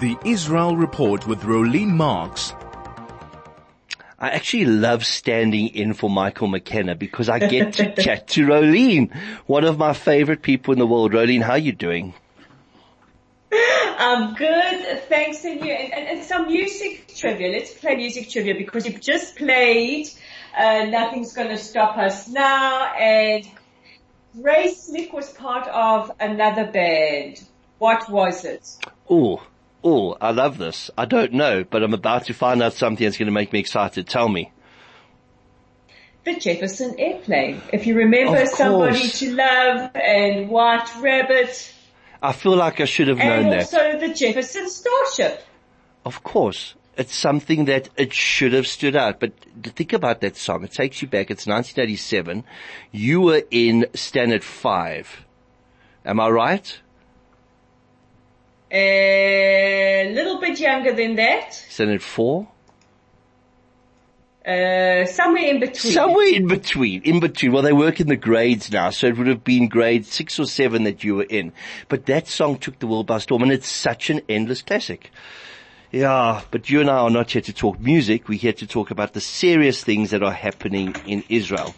The Israel Report with Rolene Marks. I actually love standing in for Michael McKenna because I get to chat to Rolene, one of my favorite people in the world. Rolene, how are you doing? I'm good, thanks and you. And, and, and, some music trivia. Let's play music trivia because you've just played uh, Nothing's Gonna Stop Us Now and Grace Slick was part of another band. What was it? Oh, oh, I love this. I don't know, but I'm about to find out something that's going to make me excited. Tell me. The Jefferson Airplane. If you remember somebody to love and White Rabbit. I feel like I should have known that. And also the Jefferson Starship. Of course. It's something that it should have stood out. But think about that song. It takes you back. It's 1987. You were in Standard 5. Am I right? A little bit younger than that. Standard four? Uh, somewhere in between. Somewhere in between. In between. Well, they work in the grades now, so it would have been grade six or seven that you were in. But that song took the world by storm and it's such an endless classic. Yeah, but you and I are not here to talk music. We're here to talk about the serious things that are happening in Israel.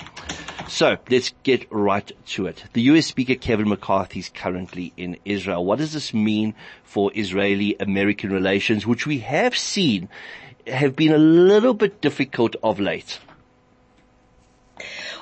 So let's get right to it. The US Speaker Kevin McCarthy is currently in Israel. What does this mean for Israeli-American relations, which we have seen have been a little bit difficult of late?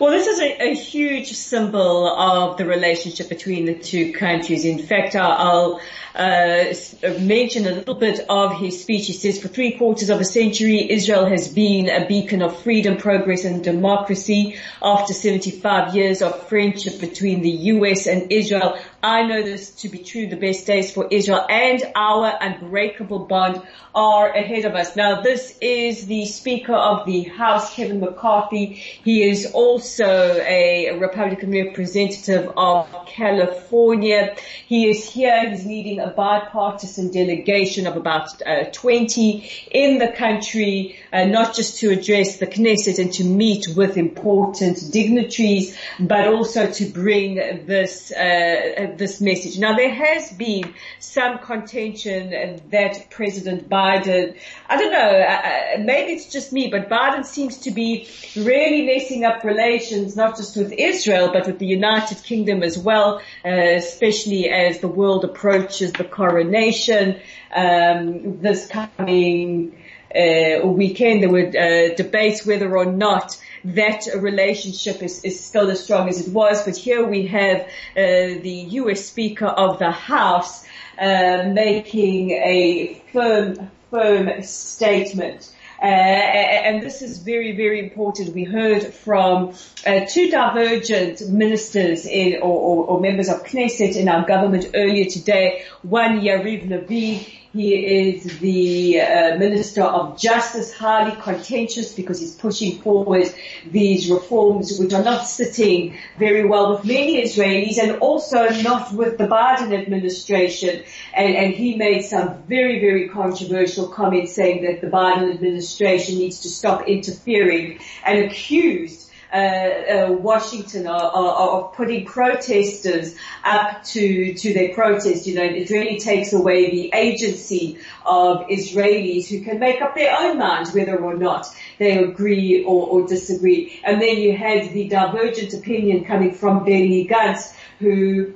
Well, this is a, a, huge symbol of the relationship between the two countries. In fact, I'll, uh, mention a little bit of his speech. He says, for three quarters of a century, Israel has been a beacon of freedom, progress and democracy. After 75 years of friendship between the US and Israel, I know this to be true. The best days for Israel and our unbreakable bond are ahead of us. Now, this is the Speaker of the House, Kevin McCarthy. He is also a Republican representative of California. He is here. He's leading a bipartisan delegation of about uh, 20 in the country, uh, not just to address the Knesset and to meet with important dignitaries, but also to bring this uh, this message. Now, there has been some contention that President Biden, I don't know, uh, uh, maybe it's just me, but Biden seems to be really messing up relations, not just with Israel, but with the United Kingdom as well, uh, especially as the world approaches the coronation um, this coming uh, weekend. There were uh, debates whether or not that relationship is, is still as strong as it was. But here we have uh, the U.S. Speaker of the House uh, making a firm, firm statement. Uh, and this is very, very important. We heard from uh, two divergent ministers in, or, or, or, members of Knesset in our government earlier today. One, Yariv Levin, he is the uh, Minister of Justice, highly contentious because he's pushing forward these reforms which are not sitting very well with many Israelis and also not with the Biden administration. And, and he made some very, very controversial comments saying that the Biden administration needs to stop interfering and accused uh, uh, Washington are, are, are, putting protesters up to to their protest. You know, it really takes away the agency of Israelis who can make up their own mind whether or not they agree or, or disagree. And then you had the divergent opinion coming from Benny Gantz, who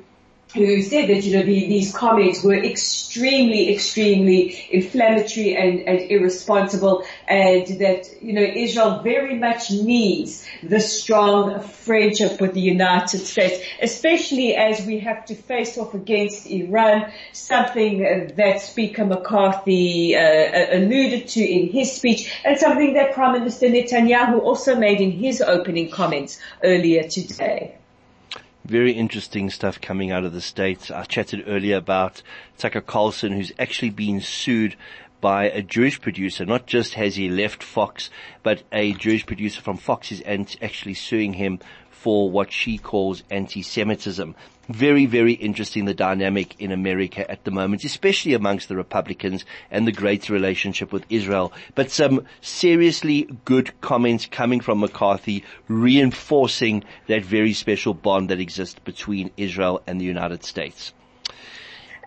who said that, you know, the, these comments were extremely, extremely inflammatory and, and irresponsible and that, you know, Israel very much needs the strong friendship with the United States, especially as we have to face off against Iran, something that Speaker McCarthy uh, alluded to in his speech and something that Prime Minister Netanyahu also made in his opening comments earlier today. Very interesting stuff coming out of the States. I chatted earlier about Tucker Carlson, who's actually been sued by a Jewish producer. Not just has he left Fox, but a Jewish producer from Fox is actually suing him for what she calls anti-Semitism very, very interesting the dynamic in America at the moment, especially amongst the Republicans and the great relationship with Israel. But some seriously good comments coming from McCarthy reinforcing that very special bond that exists between Israel and the United States.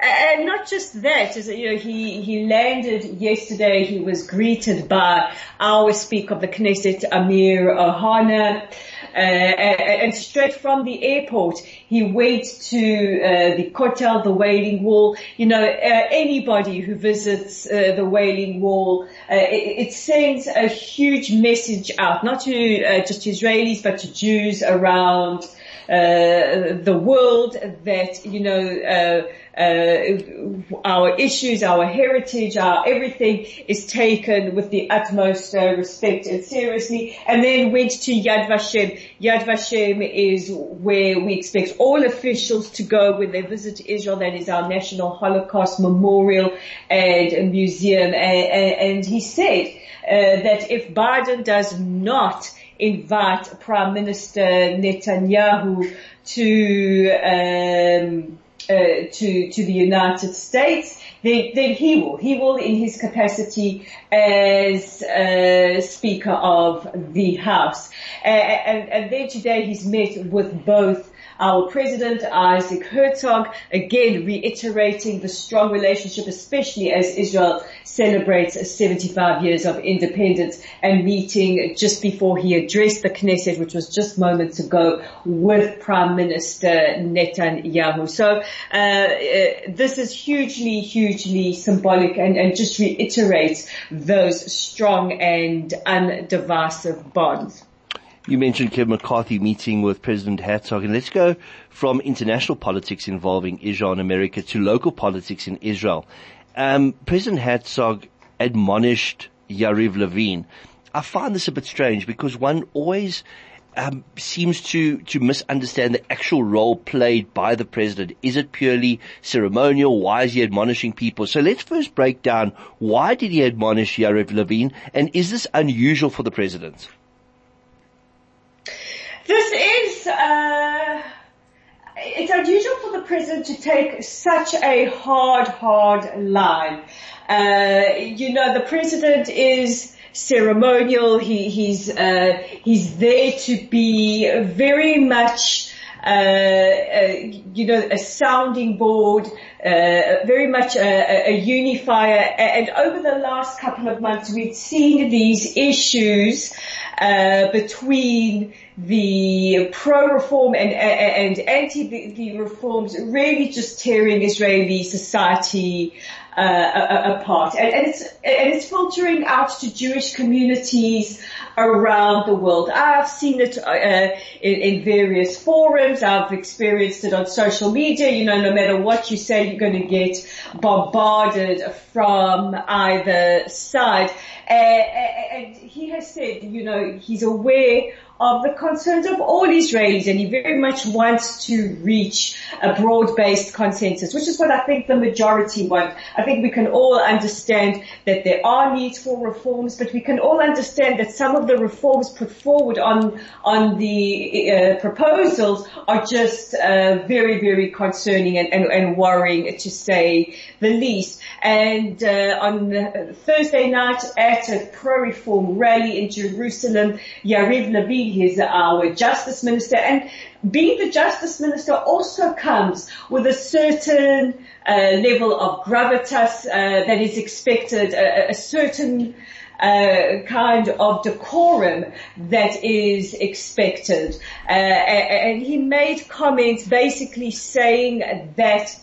And not just that, as you know, he, he landed yesterday, he was greeted by our Speaker of the Knesset, Amir Ohana, uh, and straight from the airport, he went to uh, the Kotel, the Wailing Wall. You know, uh, anybody who visits uh, the Wailing Wall, uh, it, it, sends a huge message out, not to uh, just Israelis, but to Jews around the world that, you know, uh, our issues, our heritage, our everything is taken with the utmost uh, respect and seriously. And then went to Yad Vashem. Yad Vashem is where we expect all officials to go when they visit Israel. That is our National Holocaust Memorial and Museum. And, and he said uh, that if Biden does not invite Prime Minister Netanyahu to um, uh, to to the United States, then, then he will. He will, in his capacity as uh, Speaker of the House. Uh, and, and then today he's met with both our President Isaac Herzog, again reiterating the strong relationship, especially as Israel celebrates 75 years of independence and meeting just before he addressed the Knesset, which was just moments ago with Prime Minister Netanyahu. So uh, this is hugely, hugely symbolic and, and just reiterates those strong and undivisive bonds. You mentioned Kevin McCarthy meeting with President Herzog, and let's go from international politics involving Israel and America to local politics in Israel. Um, President Herzog admonished Yariv Levin. I find this a bit strange because one always um, seems to to misunderstand the actual role played by the president. Is it purely ceremonial? Why is he admonishing people? So let's first break down why did he admonish Yariv Levin, and is this unusual for the president? This is, uh, it's unusual for the president to take such a hard, hard line. Uh, you know, the president is ceremonial. He, he's, uh, he's there to be very much, you know, a sounding board, uh, very much a, a, unifier. And over the last couple of months, we've seen these issues uh, between the pro-reform and, and anti-reforms really just tearing Israeli society uh, apart. And, and, it's, and it's filtering out to Jewish communities around the world. I've seen it uh, in, in, various forums. I've experienced it on social media. You know, no matter what you say, you're going to get bombarded from either side. And he has said, you know, he's aware of the concerns of all Israelis and he very much wants to reach a broad-based consensus, which is what I think the majority want. I think we can all understand that there are needs for reforms, but we can all understand that some of the reforms put forward on, on the uh, proposals are just uh, very, very concerning and, and, and, worrying to say the least. And uh, on Thursday night at a pro-reform rally in Jerusalem, Yariv Levin he is our justice minister and being the justice minister also comes with a certain uh, level of gravitas uh, that is expected, a, a certain uh, kind of decorum that is expected. Uh, and he made comments basically saying that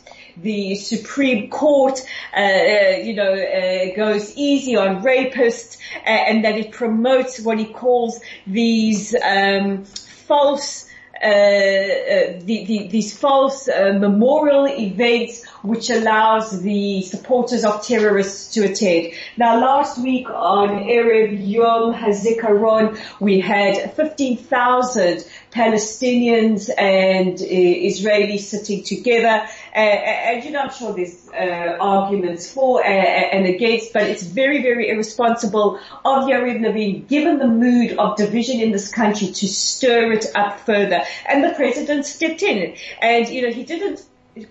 the Supreme Court, uh, uh, you know, uh, goes easy on rapists, uh, and that it promotes what he calls these um, false. Uh, uh, the, the, these false memorial events which allows the supporters of terrorists to attend. Now last week on Erev Yom HaZikaron we had 15,000 Palestinians and uh, Israelis sitting together. Uh, and you know, I'm sure there's uh, arguments for and against, but it's very, very irresponsible of Yariv Levin, given the mood of division in this country, to stir it up further. And the president stepped in, and you know, he didn't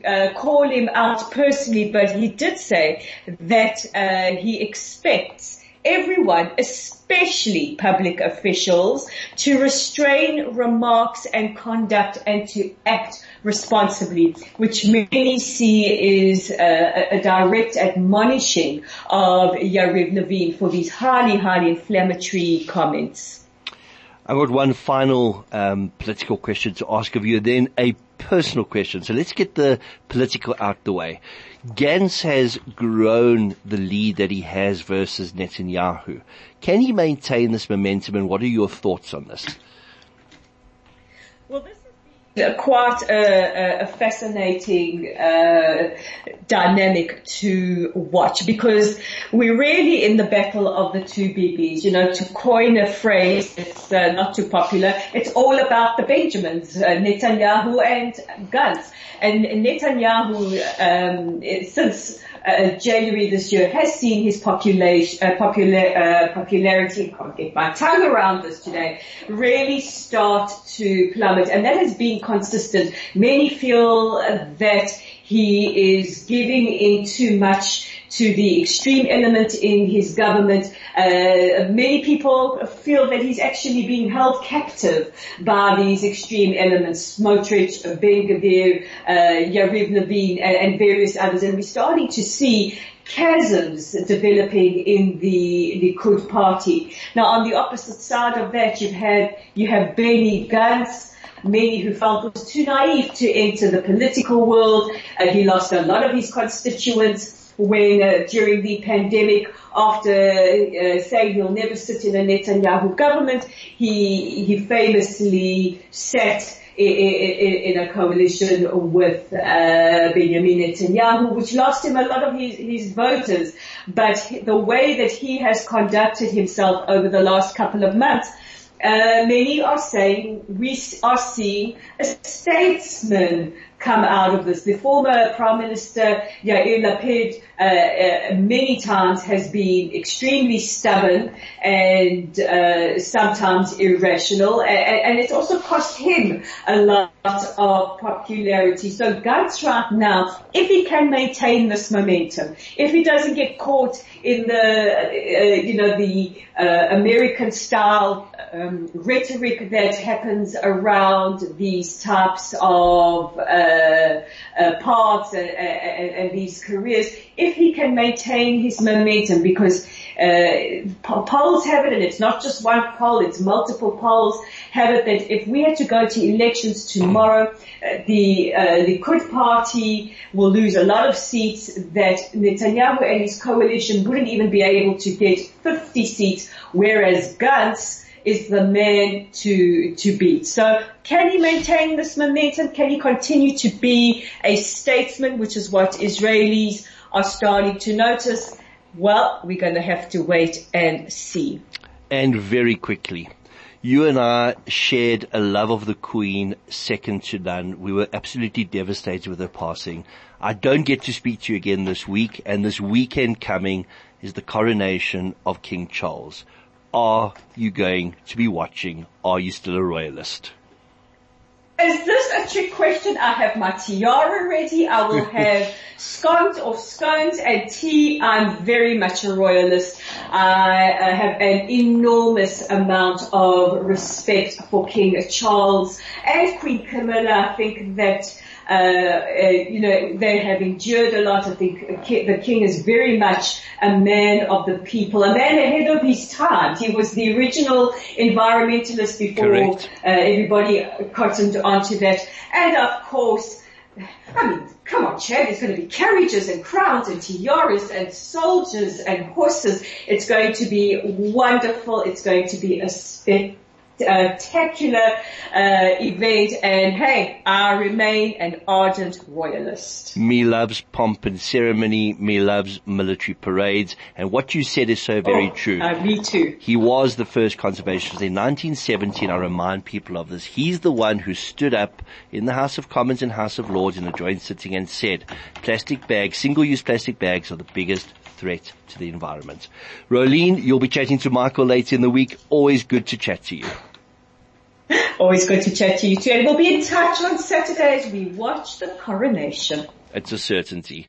uh, call him out personally, but he did say that uh, he expects everyone, especially public officials, to restrain remarks and conduct and to act responsibly, which many see is uh, a, a direct admonishing of Yariv Levin for these highly, highly inflammatory comments. I've got one final um, political question to ask of you, then a personal question. So let's get the political out the way. Gantz has grown the lead that he has versus Netanyahu. Can he maintain this momentum and what are your thoughts on this? Well, this quite a, a fascinating uh, dynamic to watch because we're really in the battle of the two BBs. You know, to coin a phrase that's uh, not too popular, it's all about the Benjamins, uh, Netanyahu and Gantz. And Netanyahu, um, since uh, January this year has seen his population, uh, popular, uh, popularity, I can't get my tongue around this today, really start to plummet. And that has been consistent. Many feel that he is giving in too much to the extreme element in his government. Uh, many people feel that he's actually being held captive by these extreme elements, Smotrich, Ben Gvir, uh, Yariv Levin, and, and various others. And we're starting to see chasms developing in the Likud party. Now on the opposite side of that, you've had, you have Benny Gantz, many who felt was too naive to enter the political world. Uh, he lost a lot of his constituents when uh, during the pandemic after uh, saying he'll never sit in a Netanyahu government, he he famously sat in, a coalition with uh, Benjamin Netanyahu, which lost him a lot of his, his voters. But the way that he has conducted himself over the last couple of months uh, many are saying we are seeing a statesman come out of this. The former Prime Minister Yair Lapid uh, uh, many times has been extremely stubborn and uh, sometimes irrational, and, and, it's also cost him a lot of popularity. So Gantz right now, if he can maintain this momentum, if he doesn't get caught in the, uh, you know, the uh, American style um, rhetoric that happens around these types of uh, paths and, and, and, these careers, if he can maintain his momentum, because uh, polls have it, and it's not just one poll, it's multiple polls, have it that if we had to go to elections tomorrow, uh, the uh, Likud party will lose a lot of seats that Netanyahu and his coalition wouldn't even be able to get 50 seats, whereas Gantz is the man to, to beat. So can he maintain this momentum? Can he continue to be a statesman, which is what Israelis are starting to notice? Well, we're going to have to wait and see. And very quickly, you and I shared a love of the Queen second to none. We were absolutely devastated with her passing. I don't get to speak to you again this week, and this weekend coming is the coronation of King Charles are you going to be watching? Are you still a royalist? Is this a trick question? I have my tiara ready. I will have scones or scones and tea. I'm very much a royalist. I uh, have an enormous amount of respect for King Charles and Queen Camilla. I think that uh, uh, you know, they have endured a lot. I think the king is very much a man of the people, a man ahead of his time. He was the original environmentalist before uh, everybody cottoned onto that. And of course, I mean, come on, Chad, there's going to be carriages and crowns and tiaras and soldiers and horses. It's going to be wonderful. It's going to be a spectacular spectacular uh, event and hey, I remain an ardent royalist. Me loves pomp and ceremony, me loves military parades and what you said is so very oh, true. Uh, me too. He was the first conservationist in 1917, I remind people of this. He's the one who stood up in the House of Commons and House of Lords in a joint sitting and said, plastic bags, single-use plastic bags are the biggest threat to the environment. Rolene, you'll be chatting to Michael later in the week. Always good to chat to you. Always good to chat to you too. And we'll be in touch on Saturday as we watch the coronation. It's a certainty.